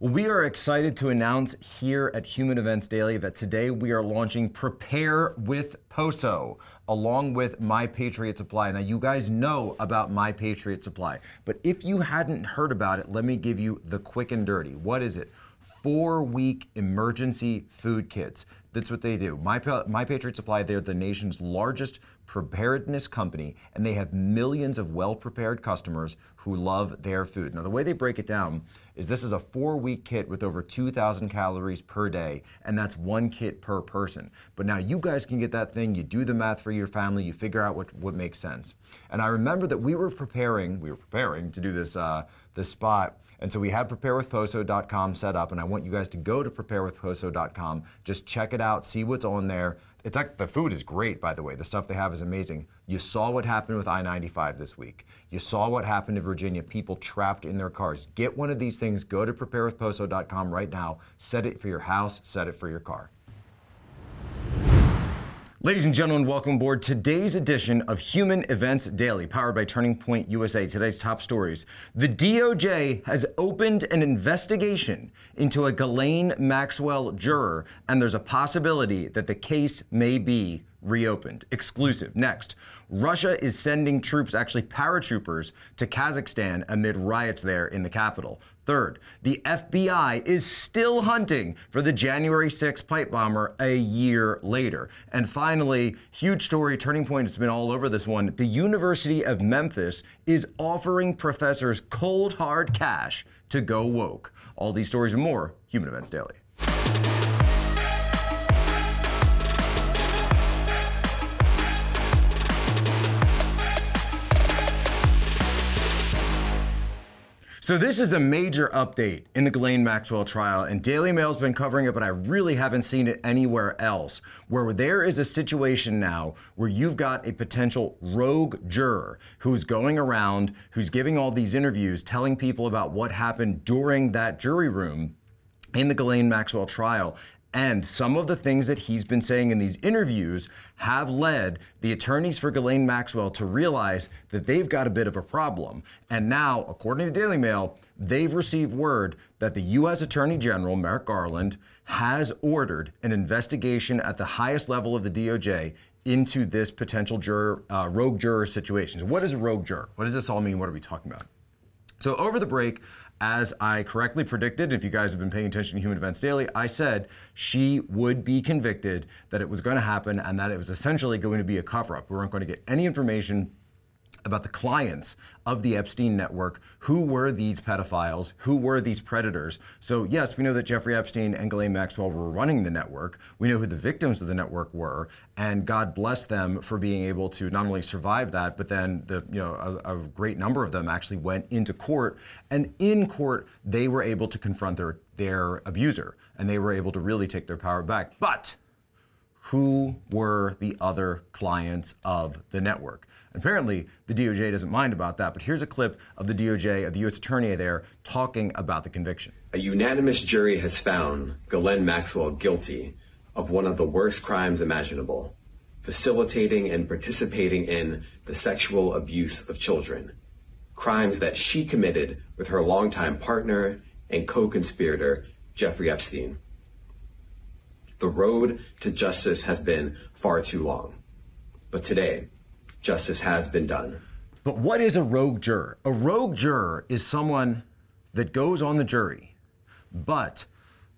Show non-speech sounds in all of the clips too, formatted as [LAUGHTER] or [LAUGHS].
We are excited to announce here at Human Events Daily that today we are launching Prepare with Poso along with My Patriot Supply. Now, you guys know about My Patriot Supply, but if you hadn't heard about it, let me give you the quick and dirty. What is it? Four week emergency food kits. That's what they do. My, My Patriot Supply, they're the nation's largest preparedness company, and they have millions of well prepared customers who love their food. Now, the way they break it down is this is a four week kit with over 2,000 calories per day, and that's one kit per person. But now you guys can get that thing, you do the math for your family, you figure out what, what makes sense. And I remember that we were preparing, we were preparing to do this, uh, this spot. And so we had preparewithposo.com set up, and I want you guys to go to preparewithposo.com. Just check it out, see what's on there. It's like the food is great, by the way. The stuff they have is amazing. You saw what happened with I 95 this week. You saw what happened in Virginia, people trapped in their cars. Get one of these things, go to preparewithposo.com right now, set it for your house, set it for your car. Ladies and gentlemen, welcome aboard today's edition of Human Events Daily, powered by Turning Point USA. Today's top stories. The DOJ has opened an investigation into a Ghislaine Maxwell juror, and there's a possibility that the case may be reopened. Exclusive. Next, Russia is sending troops, actually paratroopers, to Kazakhstan amid riots there in the capital. Third, the FBI is still hunting for the January 6 pipe bomber a year later. And finally, huge story, turning point it's been all over this one. The University of Memphis is offering professors cold hard cash to go woke. All these stories and more, Human Events Daily. So this is a major update in the Ghislaine Maxwell trial, and Daily Mail's been covering it, but I really haven't seen it anywhere else. Where there is a situation now where you've got a potential rogue juror who's going around, who's giving all these interviews, telling people about what happened during that jury room in the Ghislaine Maxwell trial. And some of the things that he's been saying in these interviews have led the attorneys for Ghislaine Maxwell to realize that they've got a bit of a problem. And now, according to the Daily Mail, they've received word that the U.S. Attorney General, Merrick Garland, has ordered an investigation at the highest level of the DOJ into this potential juror, uh, rogue juror situation. So what is a rogue juror? What does this all mean? What are we talking about? So, over the break, as I correctly predicted, if you guys have been paying attention to Human Events Daily, I said she would be convicted, that it was going to happen, and that it was essentially going to be a cover up. We weren't going to get any information about the clients of the Epstein network. Who were these pedophiles? Who were these predators? So, yes, we know that Jeffrey Epstein and Ghislaine Maxwell were running the network. We know who the victims of the network were, and God bless them for being able to not only survive that, but then the you know a, a great number of them actually went into court, and in court they were able to confront their their abuser, and they were able to really take their power back. But who were the other clients of the network? Apparently, the DOJ doesn't mind about that, but here's a clip of the DOJ, of the U.S. Attorney there, talking about the conviction. A unanimous jury has found Ghislaine Maxwell guilty of one of the worst crimes imaginable facilitating and participating in the sexual abuse of children. Crimes that she committed with her longtime partner and co conspirator, Jeffrey Epstein. The road to justice has been far too long. But today, justice has been done. But what is a rogue juror? A rogue juror is someone that goes on the jury, but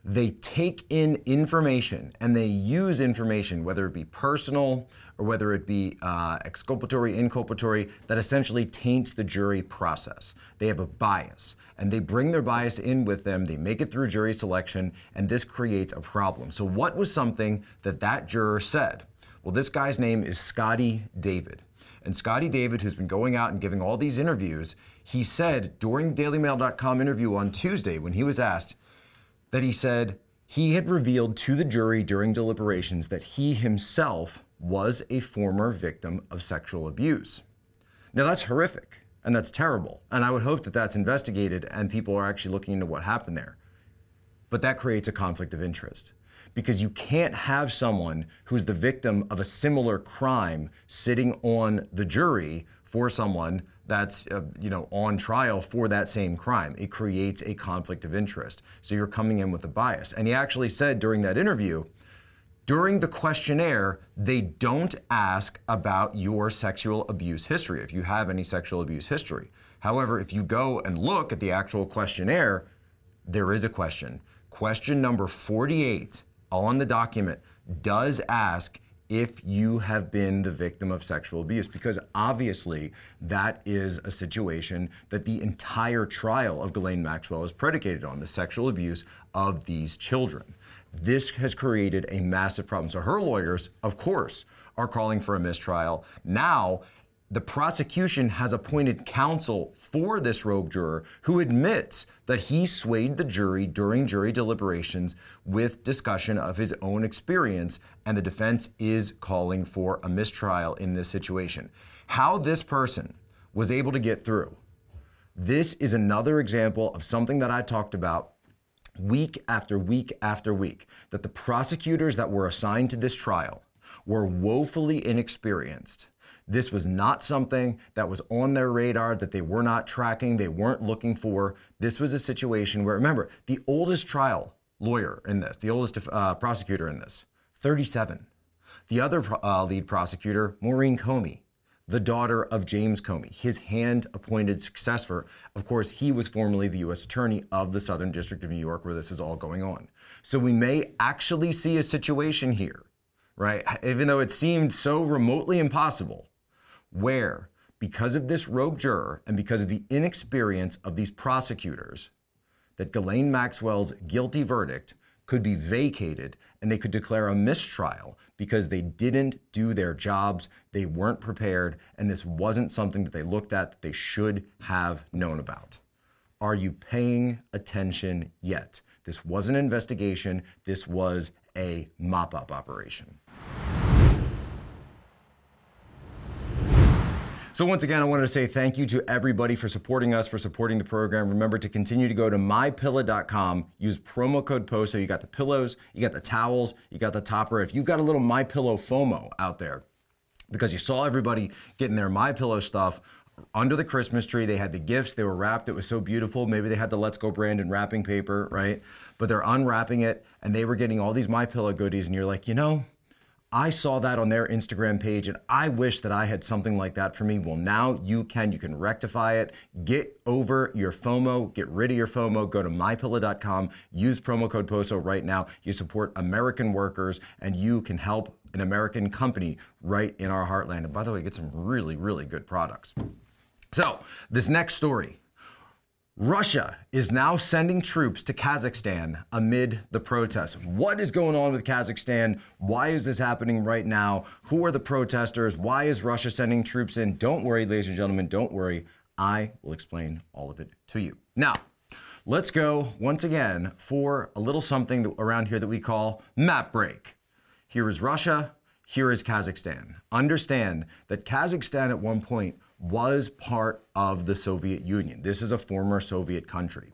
they take in information and they use information, whether it be personal or whether it be uh, exculpatory, inculpatory, that essentially taints the jury process. They have a bias and they bring their bias in with them. They make it through jury selection, and this creates a problem. So, what was something that that juror said? Well, this guy's name is Scotty David. And Scotty David, who's been going out and giving all these interviews, he said during DailyMail.com interview on Tuesday when he was asked that he said he had revealed to the jury during deliberations that he himself was a former victim of sexual abuse. Now, that's horrific and that's terrible. And I would hope that that's investigated and people are actually looking into what happened there. But that creates a conflict of interest because you can't have someone who's the victim of a similar crime sitting on the jury for someone that's uh, you know on trial for that same crime. It creates a conflict of interest. So you're coming in with a bias. And he actually said during that interview, during the questionnaire, they don't ask about your sexual abuse history, if you have any sexual abuse history. However, if you go and look at the actual questionnaire, there is a question. Question number 48 on the document does ask if you have been the victim of sexual abuse, because obviously that is a situation that the entire trial of Ghislaine Maxwell is predicated on the sexual abuse of these children. This has created a massive problem. So her lawyers, of course, are calling for a mistrial. Now, the prosecution has appointed counsel for this rogue juror who admits that he swayed the jury during jury deliberations with discussion of his own experience, and the defense is calling for a mistrial in this situation. How this person was able to get through, this is another example of something that I talked about week after week after week that the prosecutors that were assigned to this trial were woefully inexperienced. This was not something that was on their radar, that they were not tracking, they weren't looking for. This was a situation where, remember, the oldest trial lawyer in this, the oldest uh, prosecutor in this, 37. The other uh, lead prosecutor, Maureen Comey, the daughter of James Comey, his hand appointed successor. Of course, he was formerly the U.S. Attorney of the Southern District of New York, where this is all going on. So we may actually see a situation here, right? Even though it seemed so remotely impossible, where because of this rogue juror and because of the inexperience of these prosecutors, that Ghislaine Maxwell's guilty verdict could be vacated and they could declare a mistrial because they didn't do their jobs, they weren't prepared, and this wasn't something that they looked at that they should have known about. Are you paying attention yet? This was an investigation, this was a mop up operation. So, once again, I wanted to say thank you to everybody for supporting us, for supporting the program. Remember to continue to go to mypillow.com, use promo code POSO. You got the pillows, you got the towels, you got the topper. If you've got a little My Pillow FOMO out there, because you saw everybody getting their My Pillow stuff under the Christmas tree. They had the gifts, they were wrapped. It was so beautiful. Maybe they had the Let's Go Brandon wrapping paper, right? But they're unwrapping it and they were getting all these My Pillow goodies, and you're like, you know, I saw that on their Instagram page and I wish that I had something like that for me. Well, now you can. You can rectify it. Get over your FOMO. Get rid of your FOMO. Go to mypillow.com. Use promo code POSO right now. You support American workers and you can help an American company right in our heartland. And by the way, get some really, really good products. So, this next story Russia is now sending troops to Kazakhstan amid the protests. What is going on with Kazakhstan? Why is this happening right now? Who are the protesters? Why is Russia sending troops in? Don't worry, ladies and gentlemen, don't worry. I will explain all of it to you. Now, let's go once again for a little something around here that we call map break. Here is Russia, here is Kazakhstan. Understand that Kazakhstan at one point was part of the Soviet Union. This is a former Soviet country.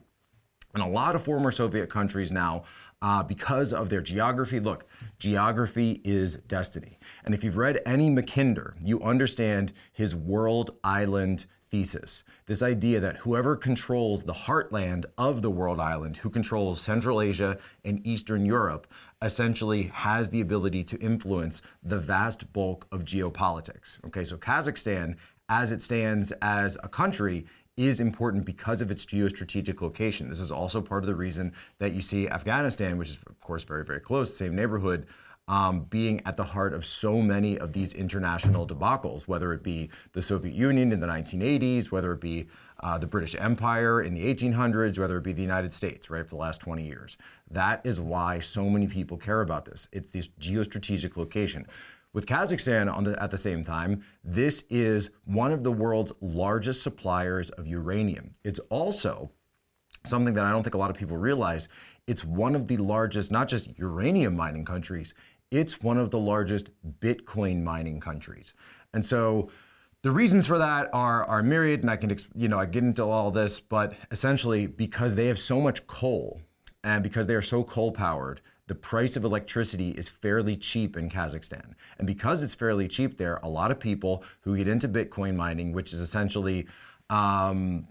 And a lot of former Soviet countries now, uh, because of their geography, look, geography is destiny. And if you've read any Mackinder, you understand his world island thesis. This idea that whoever controls the heartland of the world island, who controls Central Asia and Eastern Europe, essentially has the ability to influence the vast bulk of geopolitics. Okay, so Kazakhstan as it stands as a country is important because of its geostrategic location. This is also part of the reason that you see Afghanistan, which is, of course, very, very close, same neighborhood, um, being at the heart of so many of these international debacles, whether it be the Soviet Union in the 1980s, whether it be uh, the British Empire in the 1800s, whether it be the United States, right, for the last 20 years. That is why so many people care about this. It's this geostrategic location. With Kazakhstan the, at the same time, this is one of the world's largest suppliers of uranium. It's also something that I don't think a lot of people realize. It's one of the largest, not just uranium mining countries, it's one of the largest Bitcoin mining countries. And so the reasons for that are, are myriad, and I can, you know, I get into all this, but essentially because they have so much coal and because they are so coal powered, the price of electricity is fairly cheap in Kazakhstan. And because it's fairly cheap there, a lot of people who get into Bitcoin mining, which is essentially um,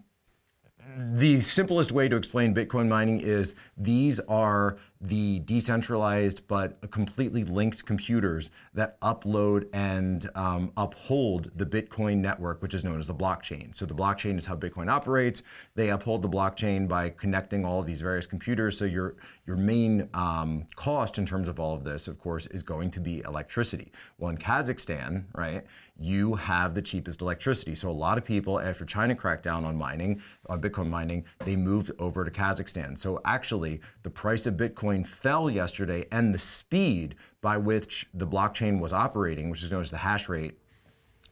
the simplest way to explain Bitcoin mining is these are the decentralized but completely linked computers that upload and um, uphold the Bitcoin network, which is known as the blockchain. So the blockchain is how Bitcoin operates. They uphold the blockchain by connecting all of these various computers. So your your main um, cost in terms of all of this, of course, is going to be electricity. Well, in Kazakhstan, right, you have the cheapest electricity. So a lot of people, after China cracked down on mining, on Bitcoin mining, they moved over to Kazakhstan. So actually, the price of Bitcoin fell yesterday and the speed by which the blockchain was operating, which is known as the hash rate,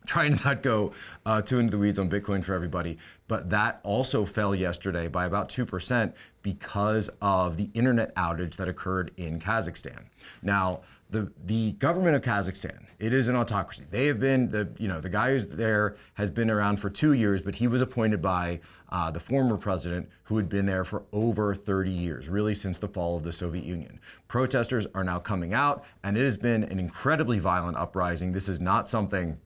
trying to not go uh, too into the weeds on Bitcoin for everybody, but that also fell yesterday by about 2% because of the internet outage that occurred in Kazakhstan. Now, the, the government of Kazakhstan, it is an autocracy. They have been, the, you know, the guy who's there has been around for two years, but he was appointed by uh, the former president who had been there for over 30 years, really since the fall of the Soviet Union. Protesters are now coming out, and it has been an incredibly violent uprising. This is not something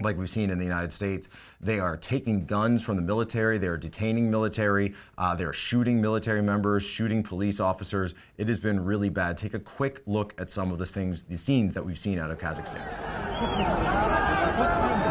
like we've seen in the United States. They are taking guns from the military, they are detaining military, uh, they're shooting military members, shooting police officers. It has been really bad. Take a quick look at some of the things, the scenes that we've seen out of Kazakhstan. [LAUGHS]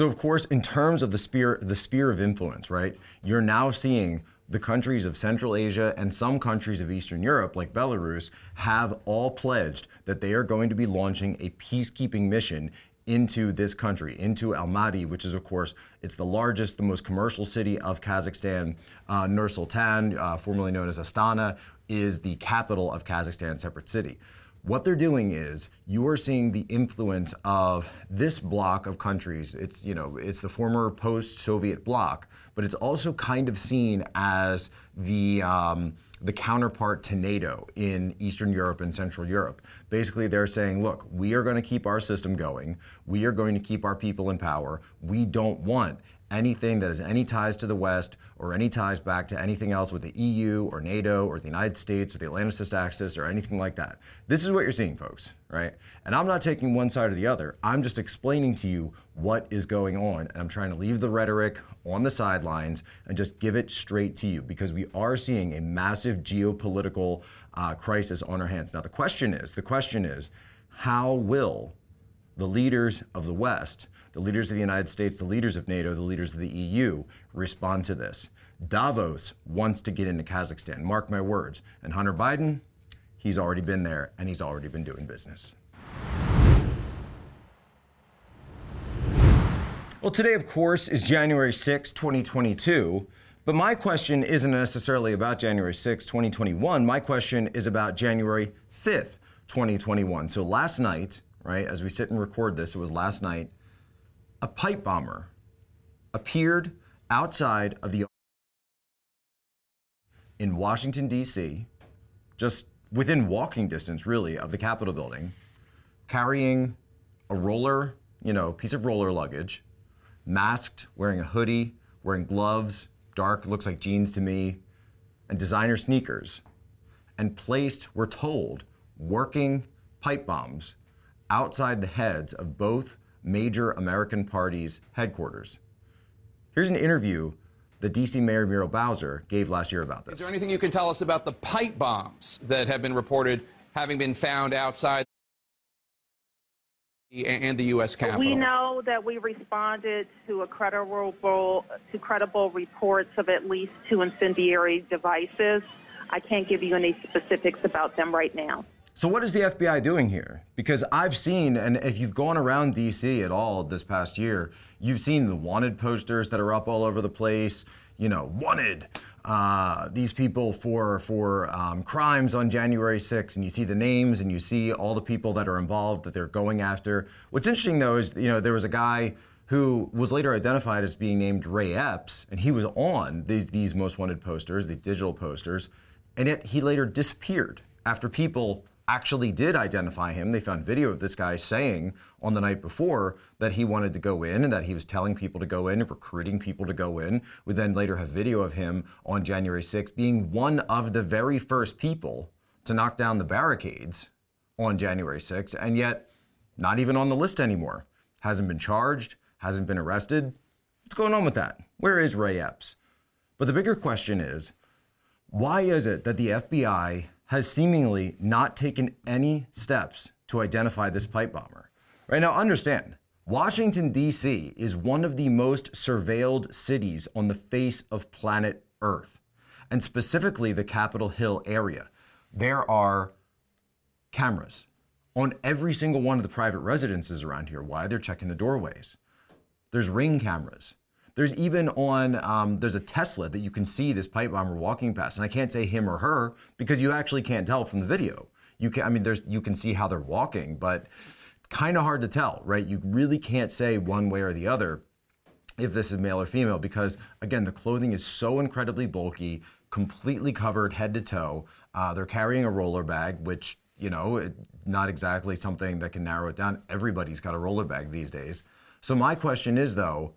So, of course, in terms of the sphere, the sphere of influence, right, you're now seeing the countries of Central Asia and some countries of Eastern Europe, like Belarus, have all pledged that they are going to be launching a peacekeeping mission into this country, into Almaty, which is, of course, it's the largest, the most commercial city of Kazakhstan. Uh, Nur Sultan, uh, formerly known as Astana, is the capital of Kazakhstan, separate city. What they're doing is you are seeing the influence of this block of countries. It's you know it's the former post-Soviet bloc, but it's also kind of seen as the um, the counterpart to NATO in Eastern Europe and Central Europe. Basically, they're saying, look, we are going to keep our system going. We are going to keep our people in power. We don't want anything that has any ties to the West or any ties back to anything else with the EU or NATO or the United States or the Atlanticist axis or anything like that. This is what you're seeing, folks, right? And I'm not taking one side or the other. I'm just explaining to you what is going on. And I'm trying to leave the rhetoric on the sidelines and just give it straight to you because we are seeing a massive geopolitical uh, crisis on our hands. Now, the question is the question is, how will the leaders of the West the leaders of the United States, the leaders of NATO, the leaders of the EU respond to this. Davos wants to get into Kazakhstan, mark my words. And Hunter Biden, he's already been there and he's already been doing business. Well, today, of course, is January 6, 2022. But my question isn't necessarily about January 6, 2021. My question is about January 5th, 2021. So last night, right, as we sit and record this, it was last night, a pipe bomber appeared outside of the in Washington, D.C., just within walking distance, really, of the Capitol building, carrying a roller, you know, piece of roller luggage, masked, wearing a hoodie, wearing gloves, dark, looks like jeans to me, and designer sneakers, and placed, we're told, working pipe bombs outside the heads of both major American parties' headquarters. Here's an interview that DC Mayor Muriel Bowser gave last year about this. Is there anything you can tell us about the pipe bombs that have been reported having been found outside and the U.S. Capitol? We know that we responded to a credible to credible reports of at least two incendiary devices. I can't give you any specifics about them right now. So, what is the FBI doing here? Because I've seen, and if you've gone around DC at all this past year, you've seen the wanted posters that are up all over the place. You know, wanted uh, these people for for um, crimes on January 6th, and you see the names and you see all the people that are involved that they're going after. What's interesting though is, you know, there was a guy who was later identified as being named Ray Epps, and he was on these, these most wanted posters, these digital posters, and yet he later disappeared after people actually did identify him. They found video of this guy saying on the night before that he wanted to go in and that he was telling people to go in and recruiting people to go in. We then later have video of him on January 6th being one of the very first people to knock down the barricades on January 6th, and yet not even on the list anymore. Hasn't been charged, hasn't been arrested. What's going on with that? Where is Ray Epps? But the bigger question is why is it that the FBI has seemingly not taken any steps to identify this pipe bomber. Right now, understand Washington, D.C. is one of the most surveilled cities on the face of planet Earth, and specifically the Capitol Hill area. There are cameras on every single one of the private residences around here. Why? They're checking the doorways. There's ring cameras. There's even on um, there's a Tesla that you can see this pipe bomber walking past, and I can't say him or her because you actually can't tell from the video. You can I mean there's you can see how they're walking, but kind of hard to tell, right? You really can't say one way or the other if this is male or female because again the clothing is so incredibly bulky, completely covered head to toe. Uh, they're carrying a roller bag, which you know, it, not exactly something that can narrow it down. Everybody's got a roller bag these days. So my question is though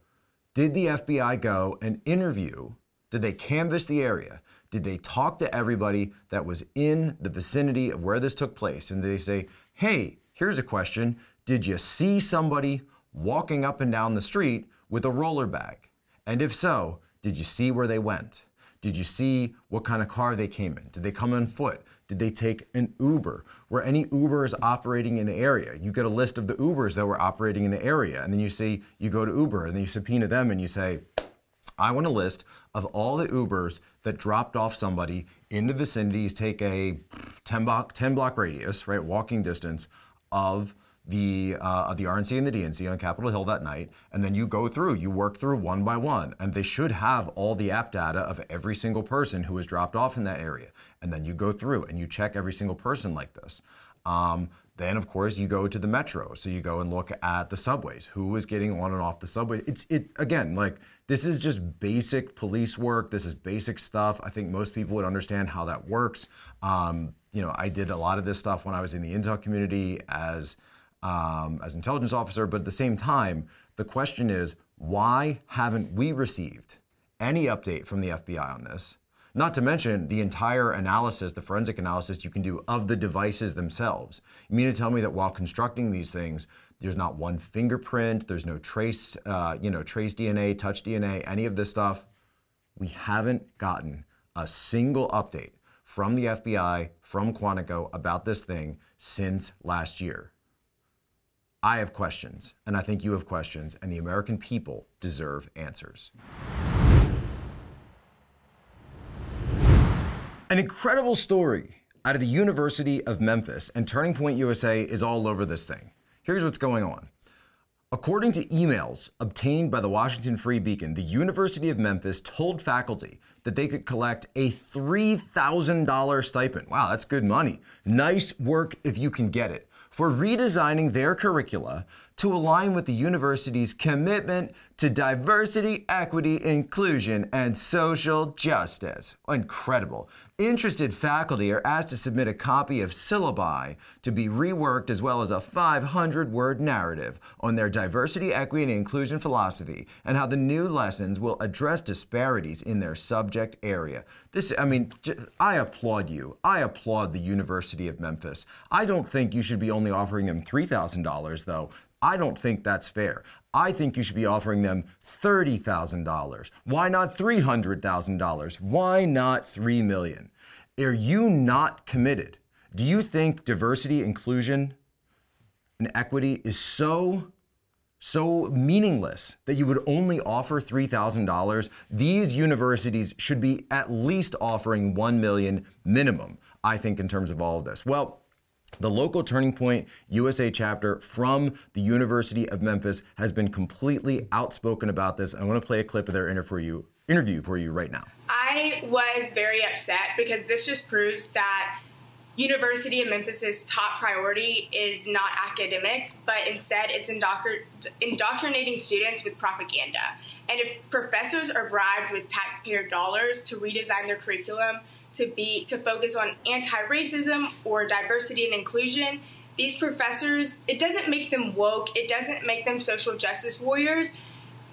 did the FBI go and interview? Did they canvass the area? Did they talk to everybody that was in the vicinity of where this took place? And they say, hey, here's a question. Did you see somebody walking up and down the street with a roller bag? And if so, did you see where they went? Did you see what kind of car they came in? Did they come on foot? Did they take an Uber? Were any Ubers operating in the area? You get a list of the Ubers that were operating in the area, and then you see, you go to Uber and then you subpoena them and you say, I want a list of all the Ubers that dropped off somebody in the vicinities, take a 10 block, 10 block radius, right, walking distance of the uh, the RNC and the DNC on Capitol Hill that night, and then you go through, you work through one by one, and they should have all the app data of every single person who was dropped off in that area, and then you go through and you check every single person like this. Um, then of course you go to the metro, so you go and look at the subways, who was getting on and off the subway. It's it again like this is just basic police work. This is basic stuff. I think most people would understand how that works. Um, you know, I did a lot of this stuff when I was in the intel community as um, as intelligence officer, but at the same time, the question is why haven't we received any update from the FBI on this? Not to mention the entire analysis, the forensic analysis you can do of the devices themselves. You mean to tell me that while constructing these things, there's not one fingerprint, there's no trace, uh, you know, trace DNA, touch DNA, any of this stuff? We haven't gotten a single update from the FBI, from Quantico about this thing since last year. I have questions, and I think you have questions, and the American people deserve answers. An incredible story out of the University of Memphis, and Turning Point USA is all over this thing. Here's what's going on. According to emails obtained by the Washington Free Beacon, the University of Memphis told faculty that they could collect a $3,000 stipend. Wow, that's good money. Nice work if you can get it for redesigning their curricula to align with the university's commitment to diversity, equity, inclusion, and social justice. Incredible. Interested faculty are asked to submit a copy of syllabi to be reworked as well as a 500 word narrative on their diversity, equity, and inclusion philosophy and how the new lessons will address disparities in their subject area. This, I mean, I applaud you. I applaud the University of Memphis. I don't think you should be only offering them $3,000 though. I don't think that's fair. I think you should be offering them $30,000. Why not $300,000? Why not 3 million? Are you not committed? Do you think diversity, inclusion, and equity is so so meaningless that you would only offer $3,000? These universities should be at least offering 1 million minimum, I think in terms of all of this. Well, the local Turning Point USA chapter from the University of Memphis has been completely outspoken about this. I want to play a clip of their interview for you, interview for you right now. I was very upset because this just proves that University of Memphis's top priority is not academics, but instead it's indoctrinating students with propaganda. And if professors are bribed with taxpayer dollars to redesign their curriculum to be to focus on anti-racism or diversity and inclusion. These professors, it doesn't make them woke, it doesn't make them social justice warriors.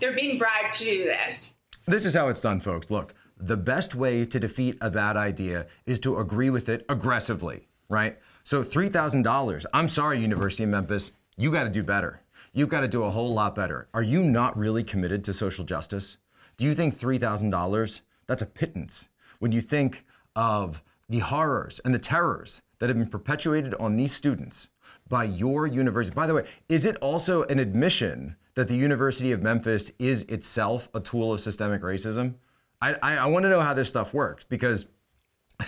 They're being bribed to do this. This is how it's done, folks. Look, the best way to defeat a bad idea is to agree with it aggressively, right? So $3,000, I'm sorry, University of Memphis, you got to do better. You've got to do a whole lot better. Are you not really committed to social justice? Do you think $3,000, that's a pittance? When you think of the horrors and the terrors that have been perpetuated on these students by your university. By the way, is it also an admission that the University of Memphis is itself a tool of systemic racism? I, I, I want to know how this stuff works because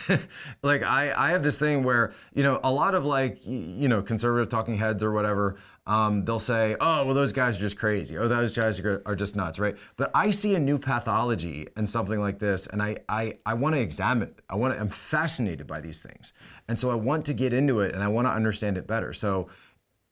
[LAUGHS] like I, I have this thing where you know a lot of like you know conservative talking heads or whatever um, they'll say oh well those guys are just crazy oh those guys are, just nuts right? But i see a new pathology and something like this and i i, I want to examine i want to i'm fascinated by these things. And so i want to get into it and i want to understand it better. So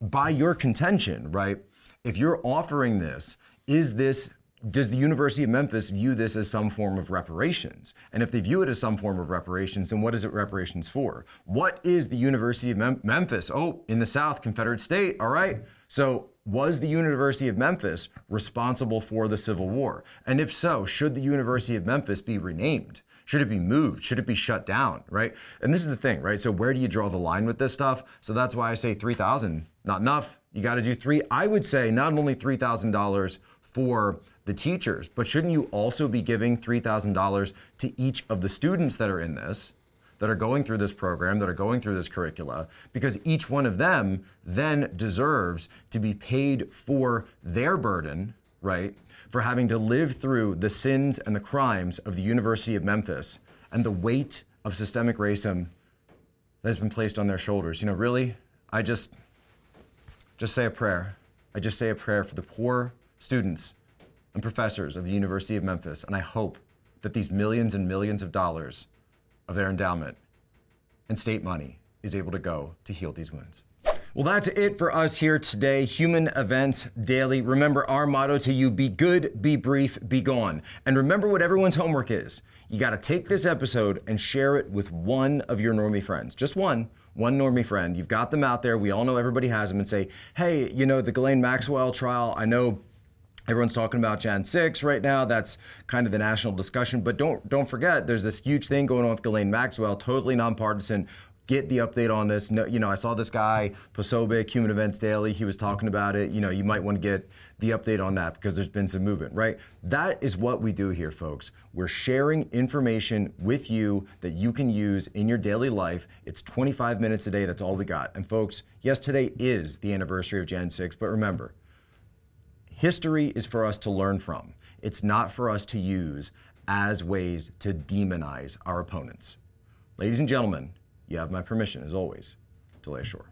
by your contention right if you're offering this is this does the University of Memphis view this as some form of reparations? And if they view it as some form of reparations, then what is it reparations for? What is the University of Mem- Memphis? Oh, in the South, Confederate state, all right. So, was the University of Memphis responsible for the Civil War? And if so, should the University of Memphis be renamed? Should it be moved? Should it be shut down? Right? And this is the thing, right? So, where do you draw the line with this stuff? So, that's why I say 3000 not enough. You got to do three. I would say not only $3,000 for the teachers, but shouldn't you also be giving $3,000 to each of the students that are in this, that are going through this program, that are going through this curricula? Because each one of them then deserves to be paid for their burden, right? For having to live through the sins and the crimes of the University of Memphis and the weight of systemic racism that has been placed on their shoulders. You know, really, I just just say a prayer. I just say a prayer for the poor students and professors of the University of Memphis, and I hope that these millions and millions of dollars of their endowment and state money is able to go to heal these wounds. Well, that's it for us here today. Human Events Daily. Remember our motto to you be good, be brief, be gone. And remember what everyone's homework is. You got to take this episode and share it with one of your normie friends. Just one one normie friend. You've got them out there. We all know everybody has them and say, hey, you know, the Ghislaine Maxwell trial, I know Everyone's talking about Jan 6 right now. That's kind of the national discussion. But don't don't forget, there's this huge thing going on with Ghislaine Maxwell, totally nonpartisan. Get the update on this. No, you know, I saw this guy, Posobiec, Human Events Daily. He was talking about it. You know, you might want to get the update on that because there's been some movement, right? That is what we do here, folks. We're sharing information with you that you can use in your daily life. It's 25 minutes a day. That's all we got. And folks, yes, today is the anniversary of Jan 6, but remember, History is for us to learn from. It's not for us to use as ways to demonize our opponents. Ladies and gentlemen, you have my permission, as always, to lay ashore.